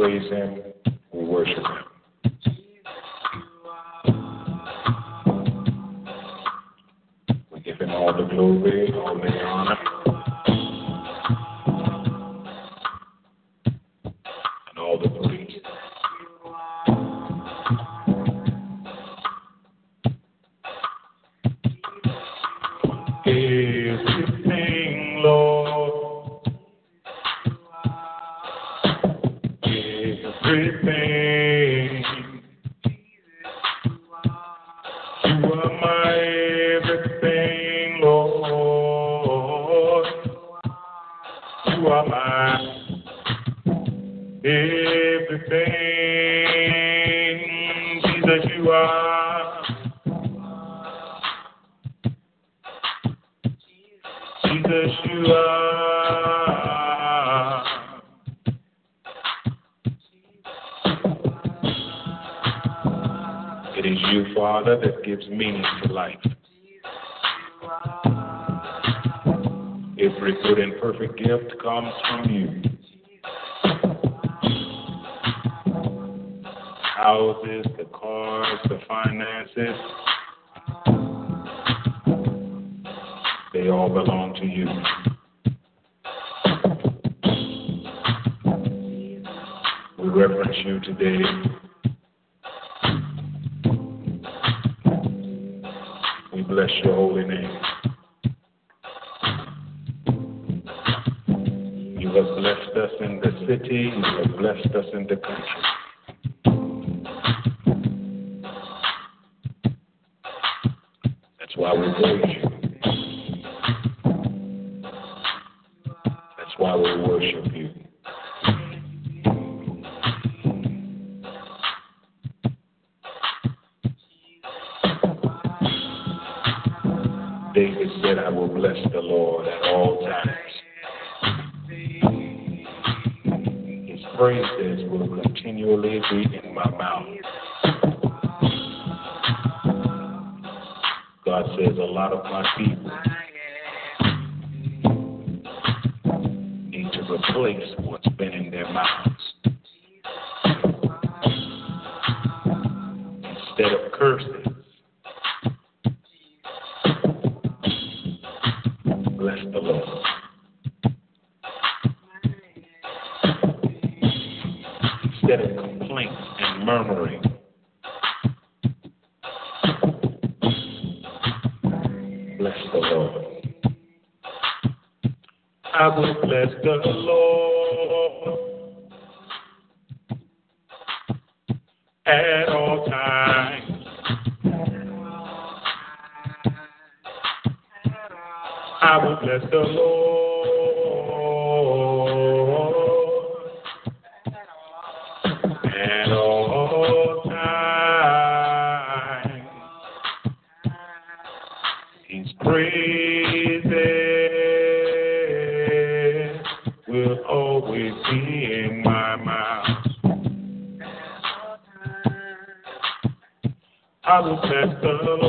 Praise Him, we worship Him. We give Him all the glory, all the Everything. It is you, Father, that gives meaning to life. Every good and perfect gift comes from you. Houses, the cars, the finances, they all belong to you. We reverence you today. Bless your holy name. You have blessed us in the city, you have blessed us in the country. That's why we praise you. That's why we worship you. David said, I will bless the Lord at all times. His praises will continually be in my mouth. God says a lot of my people need to replace what's been in their mouths. Instead of curses, bless the Lord. Instead of complaints and murmuring, bless the Lord. I will bless the Lord at bless the Lord at all times. His praises will always be in my mouth. I will bless the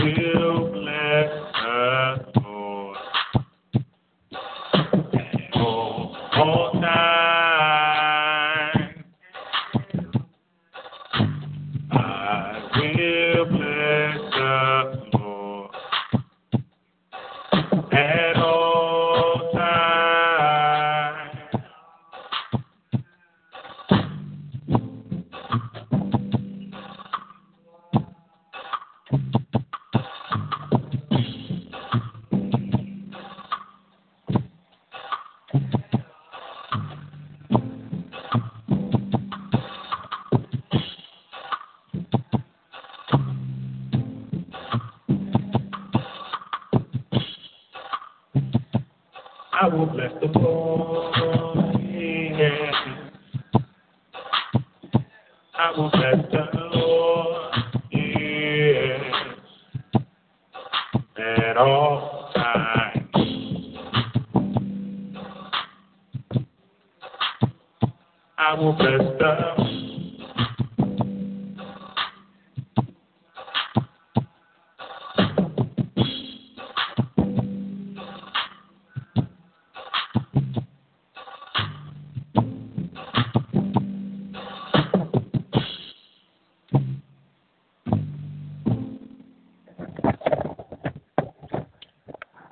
I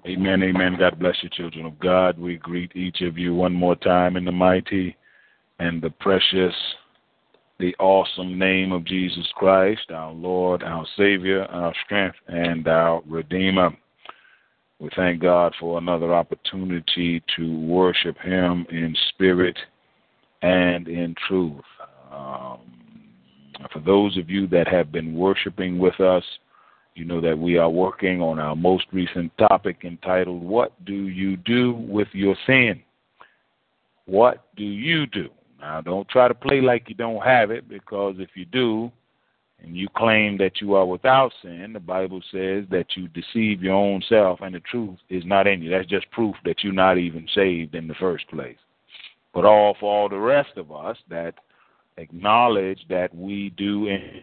Amen, amen. God bless you, children of God. We greet each of you one more time in the mighty and the precious, the awesome name of Jesus Christ, our Lord, our Savior, our strength, and our Redeemer. We thank God for another opportunity to worship Him in spirit and in truth. Um, for those of you that have been worshiping with us, You know that we are working on our most recent topic entitled, What Do You Do with Your Sin? What do you do? Now, don't try to play like you don't have it, because if you do, and you claim that you are without sin, the Bible says that you deceive your own self and the truth is not in you. That's just proof that you're not even saved in the first place. But all for all the rest of us that acknowledge that we do in